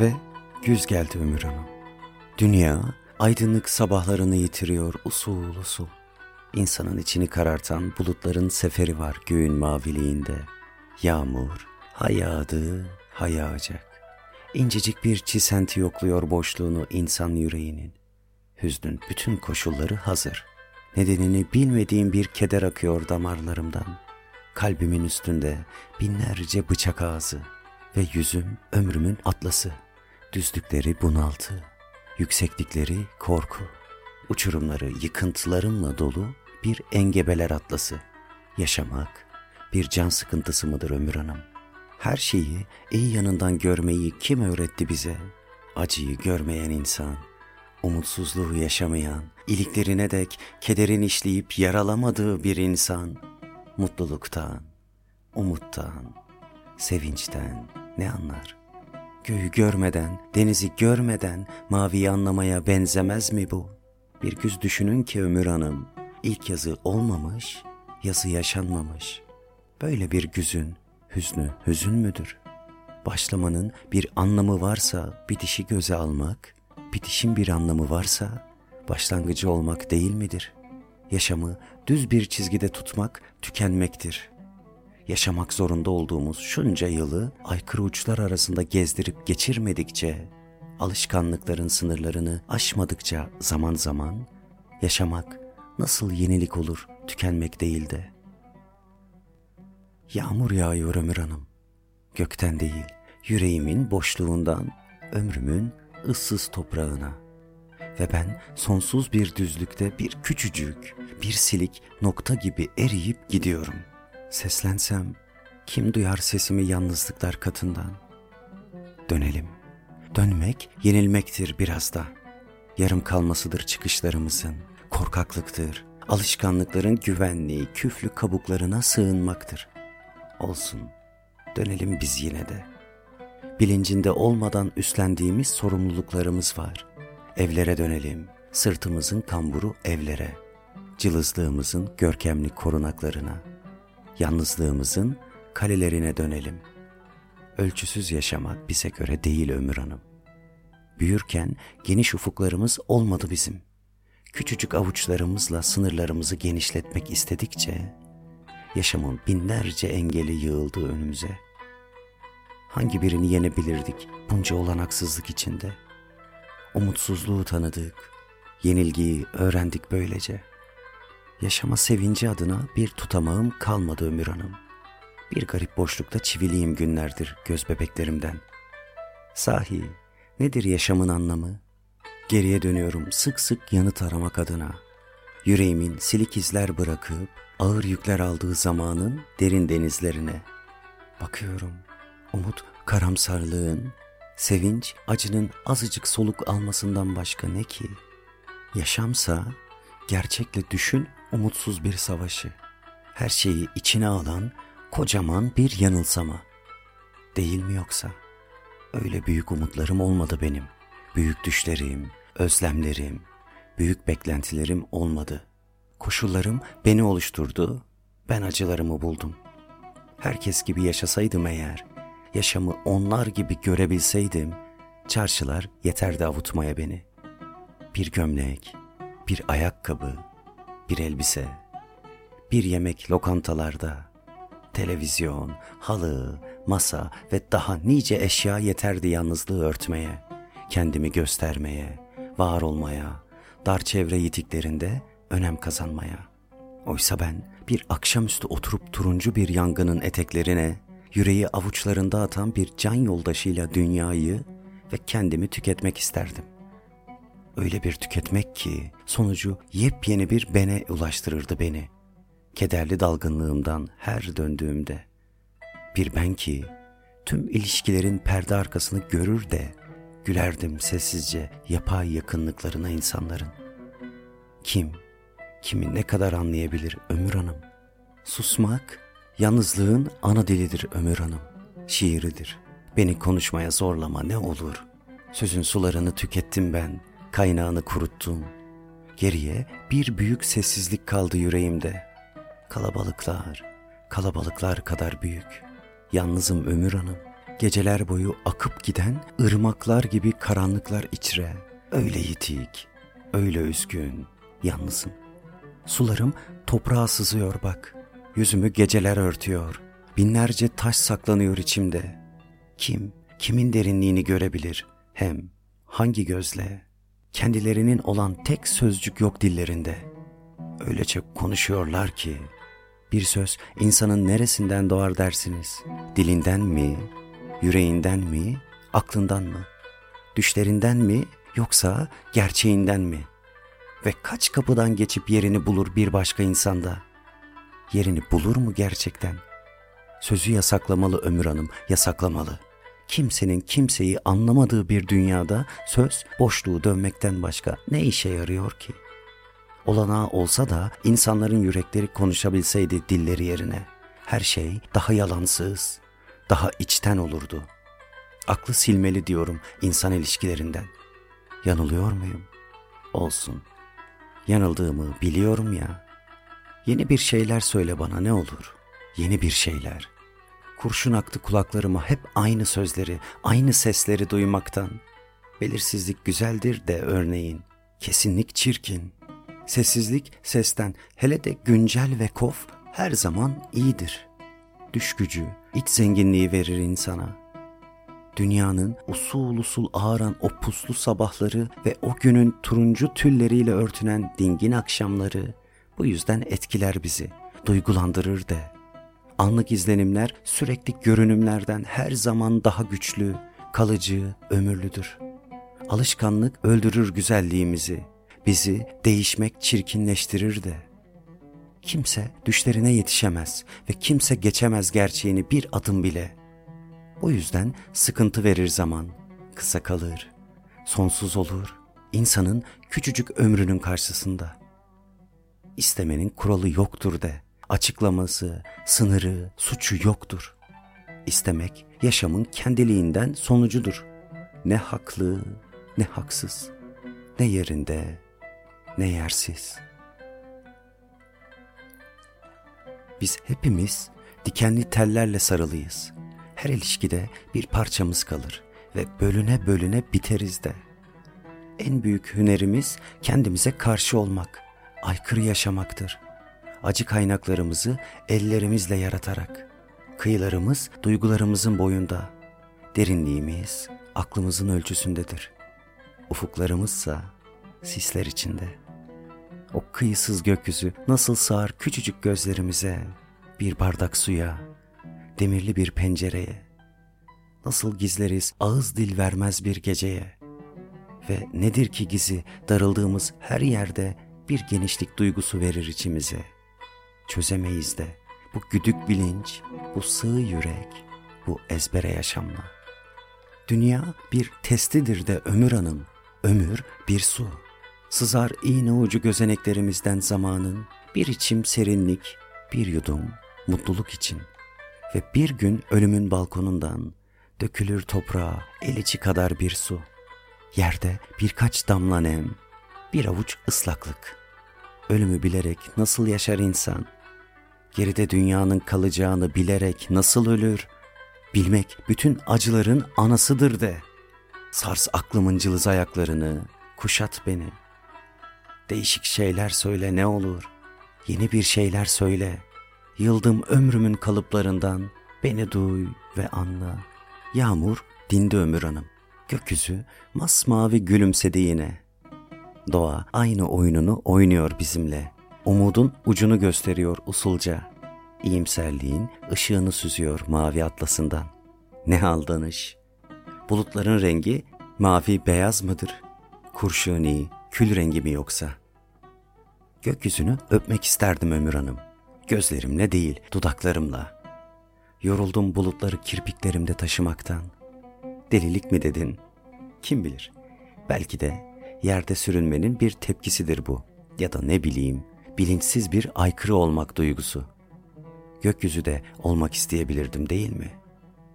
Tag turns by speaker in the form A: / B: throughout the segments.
A: Ve güz geldi Ömür Hanım. Dünya aydınlık sabahlarını yitiriyor usul usul. İnsanın içini karartan bulutların seferi var göğün maviliğinde. Yağmur ha yağdı ha yağacak. İncecik bir çisenti yokluyor boşluğunu insan yüreğinin. Hüznün bütün koşulları hazır. Nedenini bilmediğim bir keder akıyor damarlarımdan. Kalbimin üstünde binlerce bıçak ağzı ve yüzüm ömrümün atlası. Düzlükleri bunaltı, yükseklikleri korku, uçurumları yıkıntılarımla dolu bir engebeler atlası. Yaşamak bir can sıkıntısı mıdır ömür hanım? Her şeyi iyi yanından görmeyi kim öğretti bize? Acıyı görmeyen insan, umutsuzluğu yaşamayan, iliklerine dek kederin işleyip yaralamadığı bir insan, mutluluktan, umuttan, sevinçten ne anlar? Göğü görmeden, denizi görmeden maviyi anlamaya benzemez mi bu? Bir güz düşünün ki Ömür Hanım, ilk yazı olmamış, yazı yaşanmamış. Böyle bir güzün hüznü hüzün müdür? Başlamanın bir anlamı varsa bitişi göze almak, bitişin bir anlamı varsa başlangıcı olmak değil midir? Yaşamı düz bir çizgide tutmak tükenmektir. Yaşamak zorunda olduğumuz şunca yılı aykırı uçlar arasında gezdirip geçirmedikçe, alışkanlıkların sınırlarını aşmadıkça zaman zaman yaşamak nasıl yenilik olur tükenmek değil de. Yağmur yağıyor Ömür Hanım. Gökten değil, yüreğimin boşluğundan, ömrümün ıssız toprağına. Ve ben sonsuz bir düzlükte bir küçücük, bir silik nokta gibi eriyip gidiyorum. Seslensem kim duyar sesimi yalnızlıklar katından? Dönelim. Dönmek yenilmektir biraz da. Yarım kalmasıdır çıkışlarımızın. Korkaklıktır. Alışkanlıkların güvenliği, küflü kabuklarına sığınmaktır. Olsun. Dönelim biz yine de. Bilincinde olmadan üstlendiğimiz sorumluluklarımız var. Evlere dönelim. Sırtımızın kamburu evlere. Cılızlığımızın görkemli korunaklarına. Yalnızlığımızın kalelerine dönelim. Ölçüsüz yaşamak bize göre değil Ömür Hanım. Büyürken geniş ufuklarımız olmadı bizim. Küçücük avuçlarımızla sınırlarımızı genişletmek istedikçe yaşamın binlerce engeli yığıldı önümüze. Hangi birini yenebilirdik bunca olanaksızlık içinde? Umutsuzluğu tanıdık, yenilgiyi öğrendik böylece. Yaşama sevinci adına bir tutamağım kalmadı Ömür Hanım. Bir garip boşlukta çiviliyim günlerdir göz bebeklerimden. Sahi nedir yaşamın anlamı? Geriye dönüyorum sık sık yanıt aramak adına. Yüreğimin silik izler bırakıp ağır yükler aldığı zamanın derin denizlerine. Bakıyorum, umut karamsarlığın, sevinç acının azıcık soluk almasından başka ne ki? Yaşamsa gerçekle düşün umutsuz bir savaşı. Her şeyi içine alan kocaman bir yanılsama. Değil mi yoksa? Öyle büyük umutlarım olmadı benim. Büyük düşlerim, özlemlerim, büyük beklentilerim olmadı. Koşullarım beni oluşturdu, ben acılarımı buldum. Herkes gibi yaşasaydım eğer, yaşamı onlar gibi görebilseydim, çarşılar yeterdi avutmaya beni. Bir gömlek, bir ayakkabı, bir elbise, bir yemek lokantalarda, televizyon, halı, masa ve daha nice eşya yeterdi yalnızlığı örtmeye, kendimi göstermeye, var olmaya, dar çevre yitiklerinde önem kazanmaya. Oysa ben bir akşamüstü oturup turuncu bir yangının eteklerine, yüreği avuçlarında atan bir can yoldaşıyla dünyayı ve kendimi tüketmek isterdim. Öyle bir tüketmek ki sonucu yepyeni bir bene ulaştırırdı beni. Kederli dalgınlığımdan her döndüğümde. Bir ben ki tüm ilişkilerin perde arkasını görür de gülerdim sessizce yapay yakınlıklarına insanların. Kim, kimi ne kadar anlayabilir Ömür Hanım? Susmak, yalnızlığın ana dilidir Ömür Hanım, şiiridir. Beni konuşmaya zorlama ne olur. Sözün sularını tükettim ben, kaynağını kuruttum. Geriye bir büyük sessizlik kaldı yüreğimde. Kalabalıklar, kalabalıklar kadar büyük. Yalnızım Ömür Hanım, Geceler boyu akıp giden ırmaklar gibi karanlıklar içre. Öyle yitik, öyle üzgün, yalnızım. Sularım toprağa sızıyor bak. Yüzümü geceler örtüyor. Binlerce taş saklanıyor içimde. Kim, kimin derinliğini görebilir? Hem hangi gözle? Kendilerinin olan tek sözcük yok dillerinde. Öylece konuşuyorlar ki bir söz insanın neresinden doğar dersiniz? Dilinden mi, yüreğinden mi, aklından mı? Düşlerinden mi yoksa gerçeğinden mi? Ve kaç kapıdan geçip yerini bulur bir başka insanda? Yerini bulur mu gerçekten? Sözü yasaklamalı Ömür Hanım, yasaklamalı. Kimsenin kimseyi anlamadığı bir dünyada söz boşluğu dönmekten başka ne işe yarıyor ki? Olanağı olsa da insanların yürekleri konuşabilseydi dilleri yerine her şey daha yalansız, daha içten olurdu. Aklı silmeli diyorum insan ilişkilerinden. Yanılıyor muyum? Olsun. Yanıldığımı biliyorum ya. Yeni bir şeyler söyle bana ne olur? Yeni bir şeyler. Kurşun aktı kulaklarıma hep aynı sözleri, aynı sesleri duymaktan. Belirsizlik güzeldir de örneğin. Kesinlik çirkin. Sessizlik sesten hele de güncel ve kof her zaman iyidir. Düş gücü, iç zenginliği verir insana. Dünyanın usul usul ağaran o puslu sabahları ve o günün turuncu tülleriyle örtünen dingin akşamları bu yüzden etkiler bizi, duygulandırır de. Anlık izlenimler sürekli görünümlerden her zaman daha güçlü, kalıcı, ömürlüdür. Alışkanlık öldürür güzelliğimizi, bizi değişmek çirkinleştirir de. Kimse düşlerine yetişemez ve kimse geçemez gerçeğini bir adım bile. O yüzden sıkıntı verir zaman, kısa kalır, sonsuz olur, insanın küçücük ömrünün karşısında. İstemenin kuralı yoktur de, açıklaması, sınırı, suçu yoktur. İstemek yaşamın kendiliğinden sonucudur. Ne haklı, ne haksız, ne yerinde, ne yersiz. Biz hepimiz dikenli tellerle sarılıyız. Her ilişkide bir parçamız kalır ve bölüne bölüne biteriz de. En büyük hünerimiz kendimize karşı olmak, aykırı yaşamaktır. Acı kaynaklarımızı ellerimizle yaratarak, kıyılarımız duygularımızın boyunda, derinliğimiz aklımızın ölçüsündedir. Ufuklarımızsa sisler içinde.'' O kıyısız gökyüzü nasıl sığar küçücük gözlerimize, bir bardak suya, demirli bir pencereye. Nasıl gizleriz ağız dil vermez bir geceye. Ve nedir ki gizi darıldığımız her yerde bir genişlik duygusu verir içimize. Çözemeyiz de bu güdük bilinç, bu sığ yürek, bu ezbere yaşamla. Dünya bir testidir de ömür hanım, ömür bir su.'' Sızar iğne ucu gözeneklerimizden zamanın bir içim serinlik, bir yudum mutluluk için. Ve bir gün ölümün balkonundan dökülür toprağa el içi kadar bir su. Yerde birkaç damla nem, bir avuç ıslaklık. Ölümü bilerek nasıl yaşar insan? Geride dünyanın kalacağını bilerek nasıl ölür? Bilmek bütün acıların anasıdır de. Sars aklımın cılız ayaklarını, kuşat beni.'' Değişik şeyler söyle ne olur. Yeni bir şeyler söyle. Yıldım ömrümün kalıplarından. Beni duy ve anla. Yağmur dindi ömür hanım. Gökyüzü masmavi gülümsedi yine. Doğa aynı oyununu oynuyor bizimle. Umudun ucunu gösteriyor usulca. İyimserliğin ışığını süzüyor mavi atlasından. Ne aldanış. Bulutların rengi mavi beyaz mıdır? Kurşuni, kül rengi mi yoksa? Gökyüzünü öpmek isterdim Ömür Hanım. Gözlerimle değil, dudaklarımla. Yoruldum bulutları kirpiklerimde taşımaktan. Delilik mi dedin? Kim bilir? Belki de yerde sürünmenin bir tepkisidir bu. Ya da ne bileyim, bilinçsiz bir aykırı olmak duygusu. Gökyüzü de olmak isteyebilirdim değil mi?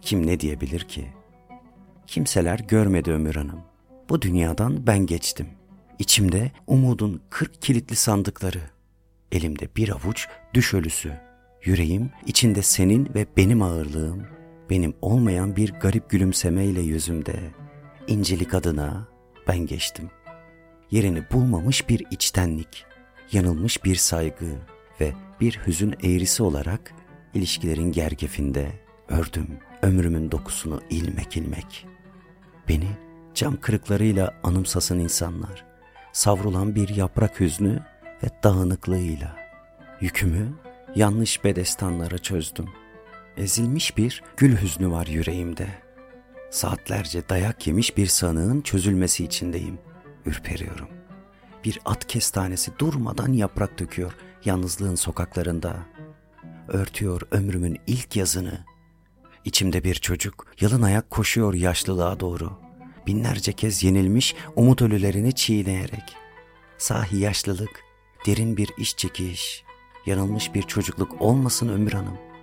A: Kim ne diyebilir ki? Kimseler görmedi Ömür Hanım. Bu dünyadan ben geçtim. İçimde umudun kırk kilitli sandıkları. Elimde bir avuç düş ölüsü. Yüreğim içinde senin ve benim ağırlığım. benim olmayan bir garip gülümsemeyle yüzümde incelik adına ben geçtim. Yerini bulmamış bir içtenlik, yanılmış bir saygı ve bir hüzün eğrisi olarak ilişkilerin gergefinde ördüm ömrümün dokusunu ilmek ilmek. Beni cam kırıklarıyla anımsasın insanlar, savrulan bir yaprak hüznü ve dağınıklığıyla. Yükümü yanlış bedestanlara çözdüm. Ezilmiş bir gül hüznü var yüreğimde. Saatlerce dayak yemiş bir sanığın çözülmesi içindeyim. Ürperiyorum. Bir at kestanesi durmadan yaprak döküyor yalnızlığın sokaklarında. Örtüyor ömrümün ilk yazını. İçimde bir çocuk yalın ayak koşuyor yaşlılığa doğru. Binlerce kez yenilmiş umut ölülerini çiğneyerek. Sahi yaşlılık, derin bir iş çekiş, yanılmış bir çocukluk olmasın Ömür Hanım.''